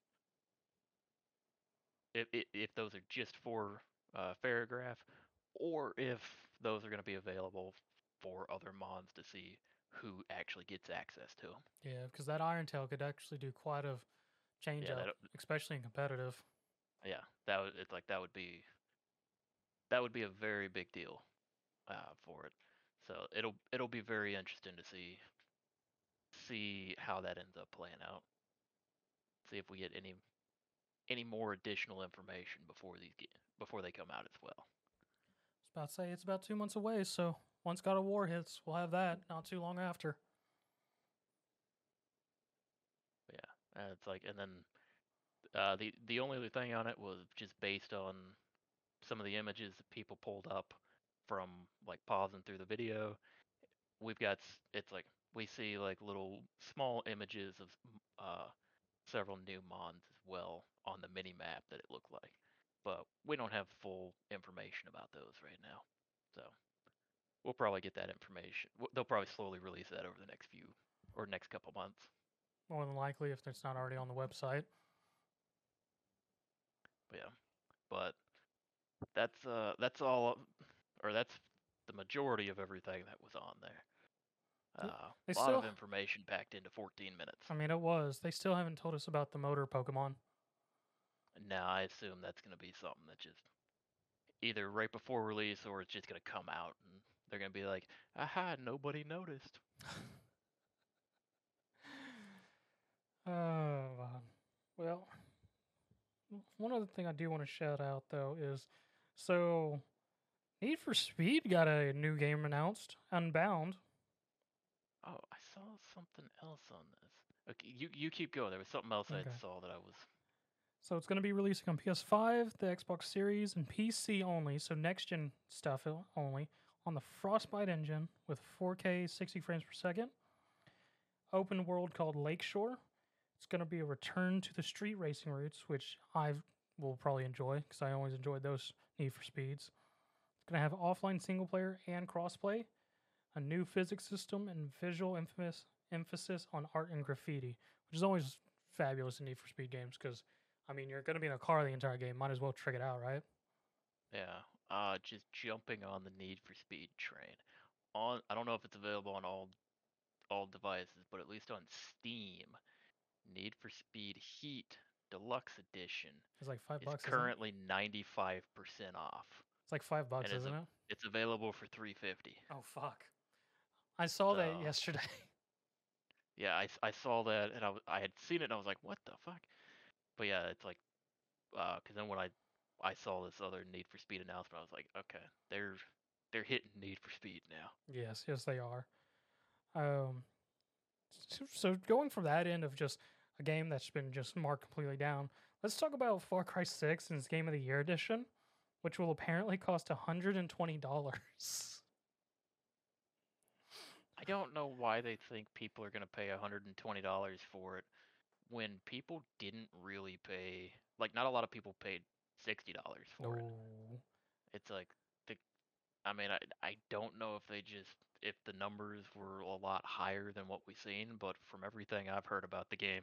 If if, if those are just for uh, Farigiraf, or if those are going to be available for other Mons to see who actually gets access to them. yeah, because that Iron Tail could actually do quite a change Yeah, up, especially in competitive. Yeah, that would it's like that would be that would be a very big deal uh, for it. So it'll it'll be very interesting to see see how that ends up playing out. See if we get any any more additional information before these get, before they come out as well. I was about to say it's about two months away, so once God of War hits, we'll have that not too long after. Yeah, it's like, and then uh, the the only other thing on it was just based on some of the images that people pulled up from like pausing through the video. We've got it's like we see like little small images of uh, several new mons as well on the mini map that it looked like, but we don't have full information about those right now. So we'll probably get that information. They'll probably slowly release that over the next few or next couple months. More than likely, if it's not already on the website. But yeah, but that's uh that's all, or that's the majority of everything that was on there. Uh, a lot of information packed into 14 minutes. I mean, it was. They still haven't told us about the motor Pokemon. Now I assume that's going to be something that just either right before release or it's just going to come out and they're going to be like, "Aha, nobody noticed." Oh, wow. well, one other thing I do want to shout out though is so Need for Speed got a new game announced, Unbound. Oh, I saw something else on this. Okay, you you keep going. There was something else Okay. I saw that I was. So it's going to be releasing on PS5, the Xbox Series, and PC only. So next gen stuff only on the Frostbite engine with 4K 60 frames per second. Open world called Lakeshore. It's going to be a return to the street racing routes, which I will probably enjoy because I always enjoyed those Need for Speeds. It's going to have offline single player and crossplay, a new physics system, and visual emphasis emphasis on art and graffiti, which is always fabulous in Need for Speed games because I mean, you're going to be in a car the entire game. Might as well trick it out, right? Yeah, uh, just jumping on the Need for Speed train. On, I don't know if it's available on all all devices, but at least on Steam, Need for Speed Heat Deluxe Edition It's like five is bucks. currently 95% off. It's like five bucks, and isn't a- it? It's available for 350. Oh fuck! I saw that yesterday. Yeah, I I saw that and I I had seen it and I was like, what the fuck? But yeah, it's like, uh, cause then when I I saw this other Need for Speed announcement. I was like, okay, they're they're hitting Need for Speed now. Yes, yes, they are. Um, so, so going from that end of just a game that's been just marked completely down, let's talk about Far Cry Six and its Game of the Year edition, which will apparently cost hundred and twenty dollars. I don't know why they think people are going to pay $120 for it when people didn't really pay like not a lot of people paid $60 for it. No. It's like the I mean I I don't know if they just if the numbers were a lot higher than what we've seen, but from everything I've heard about the game,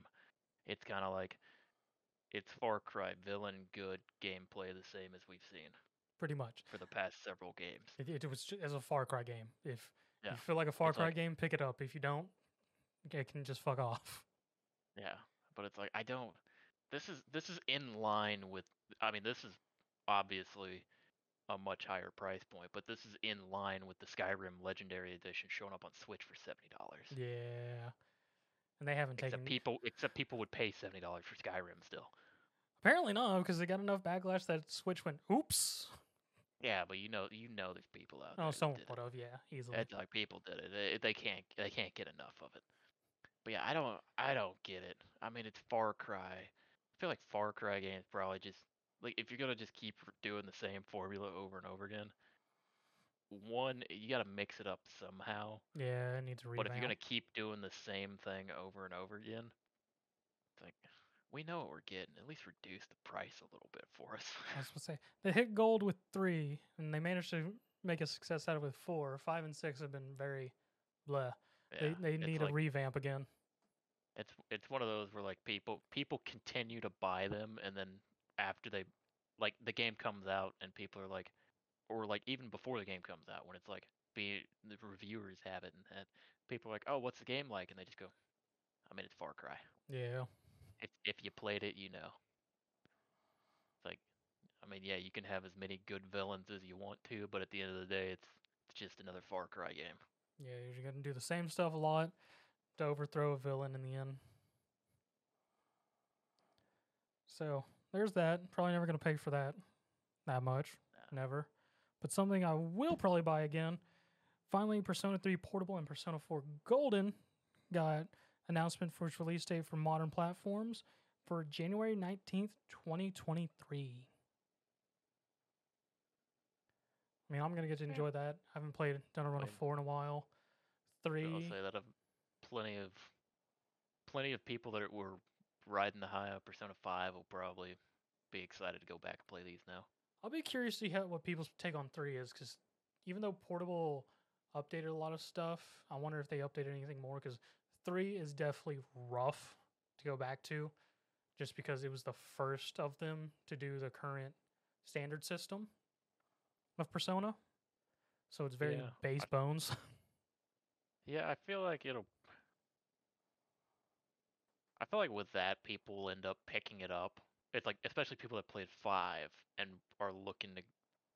it's kind of like it's Far Cry villain good gameplay the same as we've seen pretty much. for the past several games. It, it was as a Far Cry game. If Yeah. you feel like a Far Cry like- game, pick it up. If you don't, it can just fuck off. Yeah, but it's like I don't. This is this is in line with. I mean, this is obviously a much higher price point, but this is in line with the Skyrim Legendary Edition showing up on Switch for seventy dollars. Yeah, and they haven't Except taken. people, except people would pay seventy dollars for Skyrim still. Apparently not, because they got enough backlash that Switch went, "Oops." Yeah, but you know, you know, there's people out oh, there. Oh, that someone did it. would have, yeah, easily. It's like people did it. They, they can't they can't get enough of it. But yeah, I don't I don't get it. I mean, it's Far Cry. I feel like Far Cry games probably just like if you're gonna just keep doing the same formula over and over again. One, you got to mix it up somehow. yeah, it needs a But if you're gonna keep doing the same thing over and over again, it's like we know what we're getting. At least reduce the price a little bit for us. I was to say they hit gold with three, and they managed to make a success out of it with four. Five and six have been very blah. Yeah, they they need like- a revamp again. It's it's one of those where like people people continue to buy them and then after they like the game comes out and people are like or like even before the game comes out when it's like be the reviewers have it and people are like oh what's the game like and they just go I mean it's Far Cry Yeah, if if you played it you know it's like I mean yeah you can have as many good villains as you want to but at the end of the day it's it's just another Far Cry game yeah, you're gonna do the same stuff a lot to overthrow a villain in the end. So there's that. Probably never gonna pay for that that much. Nah. Never. But something I will probably buy again. Finally, Persona 3 Portable and Persona 4 Golden got announcement for its release date for modern platforms for January 19th, 2023. I mean, I'm going to get to enjoy that. I haven't played done a run of um, 4 in a while. 3 I'll say that of plenty of plenty of people that were riding the high of Persona 5 will probably be excited to go back and play these now. I'll be curious to see how, what people's take on 3 is cuz even though Portable updated a lot of stuff, I wonder if they updated anything more cuz 3 is definitely rough to go back to just because it was the first of them to do the current standard system of Persona. So it's very Yeah, base bones. Yeah, I feel like it'll I feel like with that people will end up picking it up. It's like especially people that played 5 and are looking to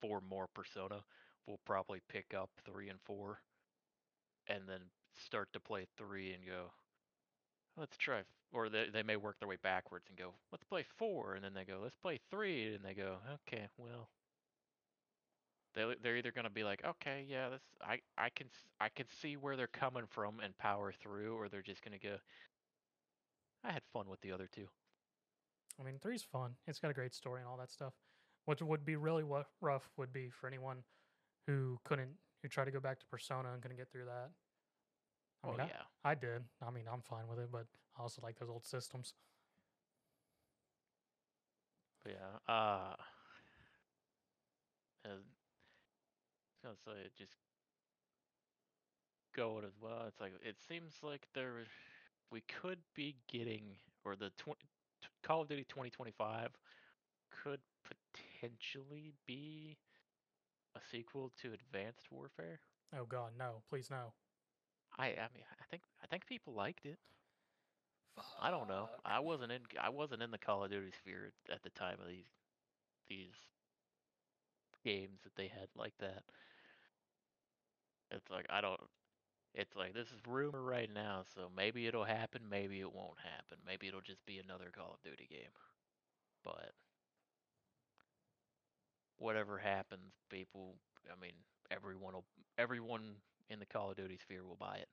for more Persona will probably pick up 3 and 4 and then start to play 3 and go let's try or they they may work their way backwards and go let's play 4 and then they go let's play 3 and they go okay, well they they're either going to be like, okay, yeah, this I I can I can see where they're coming from and power through, or they're just going to go. I had fun with the other two. I mean, three's fun. It's got a great story and all that stuff. What would be really wa- rough would be for anyone who couldn't, who tried to go back to Persona and couldn't get through that. I Oh mean, I, yeah, I did. I mean, I'm fine with it, but I also like those old systems. but yeah. Uh, I was gonna say it just going as well. It's like it seems like there we could be getting or the 20, Call of Duty 2025 could potentially be a sequel to Advanced Warfare. Oh God, no! Please no. I I mean I think I think people liked it. I don't know. I wasn't in I wasn't in the Call of Duty sphere at the time of these these games that they had like that. It's like I don't it's like this is rumor right now, so maybe it'll happen, maybe it won't happen. Maybe it'll just be another Call of Duty game. But whatever happens, people. I mean, everyone will. Everyone in the Call of Duty sphere will buy it.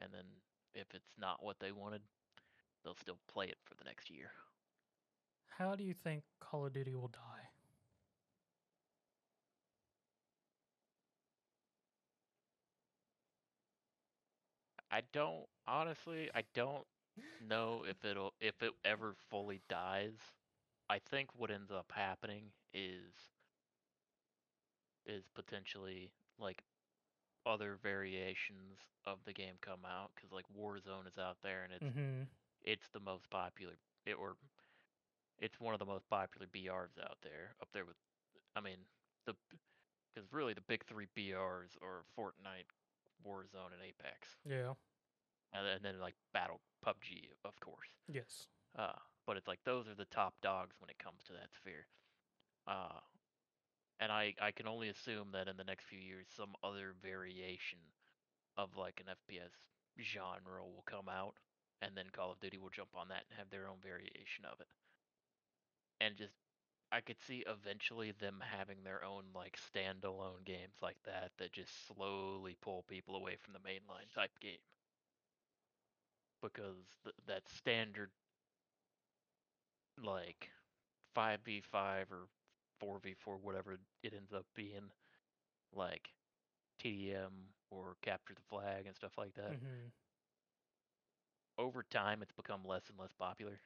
And then if it's not what they wanted, they'll still play it for the next year. How do you think Call of Duty will die? I don't honestly. I don't know if it'll if it ever fully dies. I think what ends up happening is is potentially like other variations of the game come out because like Warzone is out there and it's Mm-hmm. it's the most popular it or it's one of the most popular BRs out there up there with I mean the because really the big three BRs are Fortnite, Warzone, and Apex, Yeah. and then, and then like Battle PUBG of course. Yes. Uh, but it's like those are the top dogs when it comes to that sphere. Uh, and I I can only assume that in the next few years some other variation of like an FPS genre will come out, and then Call of Duty will jump on that and have their own variation of it. And just I could see eventually them having their own like standalone games like that that just slowly pull people away from the mainline type game. Because th- that standard like 5v5 or 4v4 whatever it ends up being like TDM or capture the flag and stuff like that. Mm-hmm. Over time it's become less and less popular.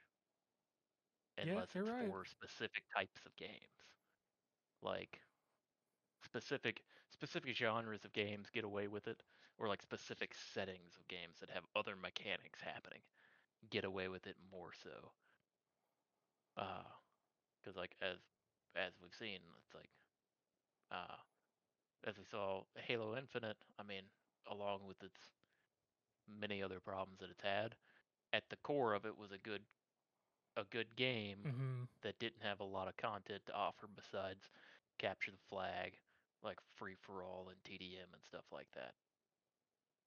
Yeah, Unless you're it's right. for specific types of games. Like specific specific genres of games get away with it or like specific settings of games that have other mechanics happening get away with it more so uh because like as as we've seen it's like uh as we saw halo infinite i mean along with its many other problems that it's had at the core of it was a good a good game Mm-hmm. that didn't have a lot of content to offer besides capture the flag, like free for all and TDM and stuff like that.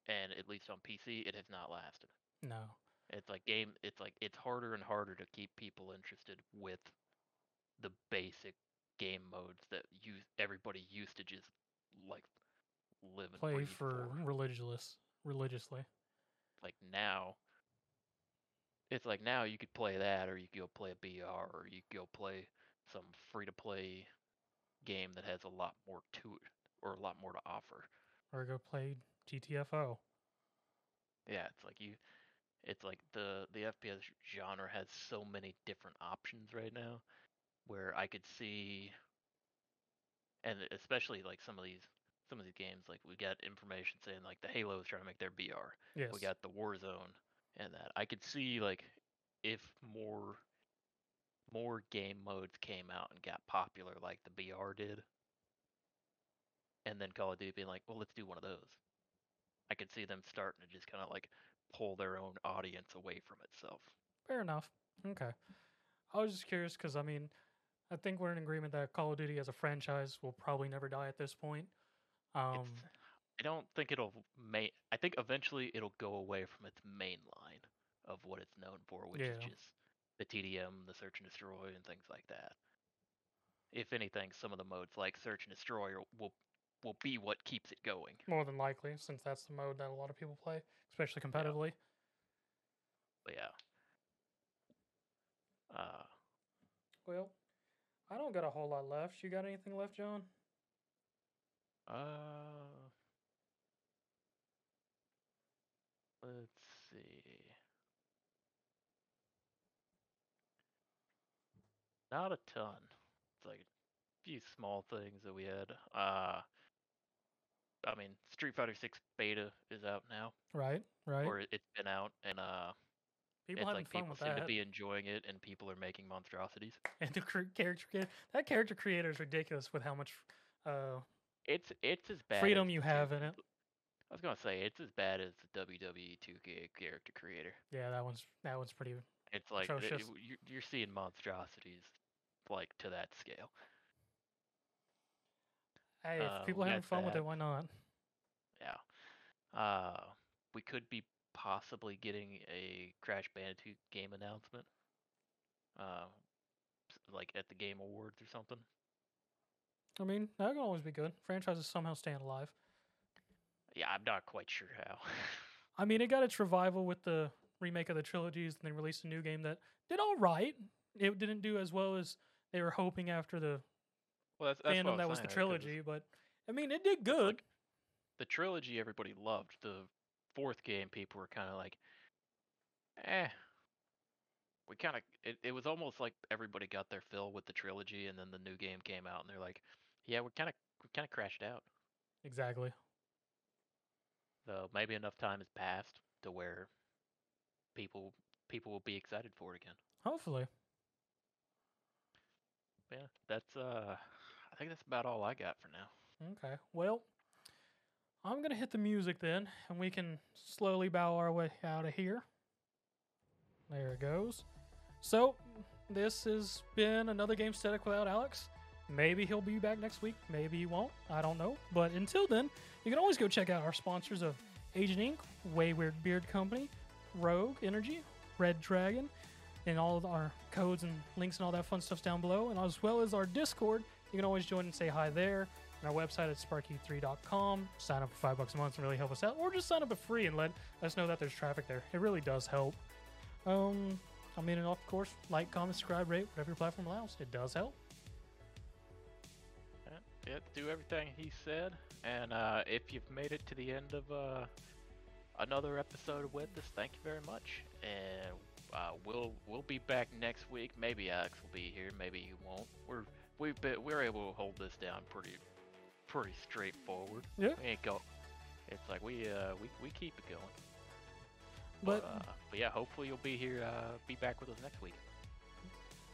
And at least on PC, it has not lasted. No. It's like game. It's like it's harder and harder to keep people interested with the basic game modes that you everybody used to just like live and Play for religious religiously. like now it's like now you could play that or you could go play a BR or you could go play some free to play game that has a lot more to it or a lot more to offer. Or go play GTFO. Yeah, it's like you it's like the the FPS genre has so many different options right now where I could see and especially like some of these some of these games like we got information saying like the Halo is trying to make their BR. Yes. we got the Warzone and that. I could see like if more more game modes came out and got popular like the BR did, and then Call of Duty being like, well, let's do one of those. I could see them starting to just kind of like pull their own audience away from itself. Fair enough. Okay. I was just curious because I mean, I think we're in agreement that Call of Duty as a franchise will probably never die at this point. Um, it's, I don't think it'll main. I think eventually it'll go away from its main line of what it's known for, which is just the TDM, the search and destroy, and things like that. If anything, some of the modes like search and destroy will will be what keeps it going. more than likely, since that's the mode that a lot of people play, especially competitively. But yeah. Uh, Well, I don't got a whole lot left. You got anything left, John? uh, let's see. Not a ton. It's like a few small things that we had. Uh, I mean, Street Fighter 6 beta is out now, Right, right. or it- it's been out, and uh, people it's having like fun people with seem that. to be enjoying it, and people are making monstrosities. And the cr- character creator, that character creator is ridiculous with how much uh, It's it's as bad. freedom as you have in it. I was gonna say it's as bad as the WWE 2K character creator. Yeah, that one's that one's pretty. It's like Atrocious. it- you're, you're seeing monstrosities like to that scale. Hey, Uh, if people are having got fun with it, why not? Yeah. Uh, we could be possibly getting a Crash Bandicoot game announcement. Uh, like at the Game Awards or something. I mean, that can always be good. Franchises somehow staying alive. Yeah, I'm not quite sure how. I mean, it got its revival with the remake of the trilogies, and then released a new game that did all right. It didn't do as well as they were hoping after the well, that's, that's fandom that was the saying, like, 'cause trilogy, but I mean, it did good. like, the trilogy everybody loved. The fourth game, people were kind of like, eh. We kind of it, it was almost like everybody got their fill with the trilogy, and then the new game came out, and they're like, yeah, we kind of we kind of crashed out. exactly. So maybe enough time has passed to where people people will be excited for it again. Hopefully. Yeah, that's uh, I think that's about all I got for now. Okay. Well, I'm gonna hit the music then, and we can slowly bow our way out of here. There it goes. So, this has been another Game Static without Alex. Maybe he'll be back next week. Maybe he won't. I don't know. But until then, you can always go check out our sponsors of Agent Inc., Wayward Beard Company, Rogue Energy, Red Dragon, and all of our codes and links and all that fun stuff's down below. And as well as our Discord, you can always join and say hi there. And our website at sparky3.com. Sign up for five bucks a month and really help us out. Or just sign up for free and let us know that there's traffic there. It really does help. Um, I mean, and of course, like, comment, subscribe, rate, whatever your platform allows. It does help. Yeah, do everything he said, and uh, if you've made it to the end of uh, another episode with us, thank you very much. And uh, we'll we'll be back next week. Maybe Alex will be here, maybe he won't. We're we've been we're able to hold this down pretty pretty straightforward. Yeah. We ain't go. It's like we uh we we keep it going. But uh, but yeah, hopefully you'll be here, uh, be back with us next week.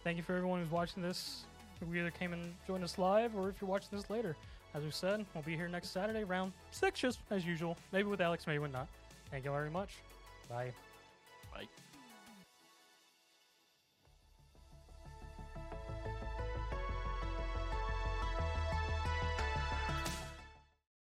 thank you for everyone who's watching this. We either came and joined us live, or if you're watching this later. As we said, we'll be here next Saturday, round six, just as usual. Maybe with Alex, maybe with not. Thank you very much. Bye. Bye.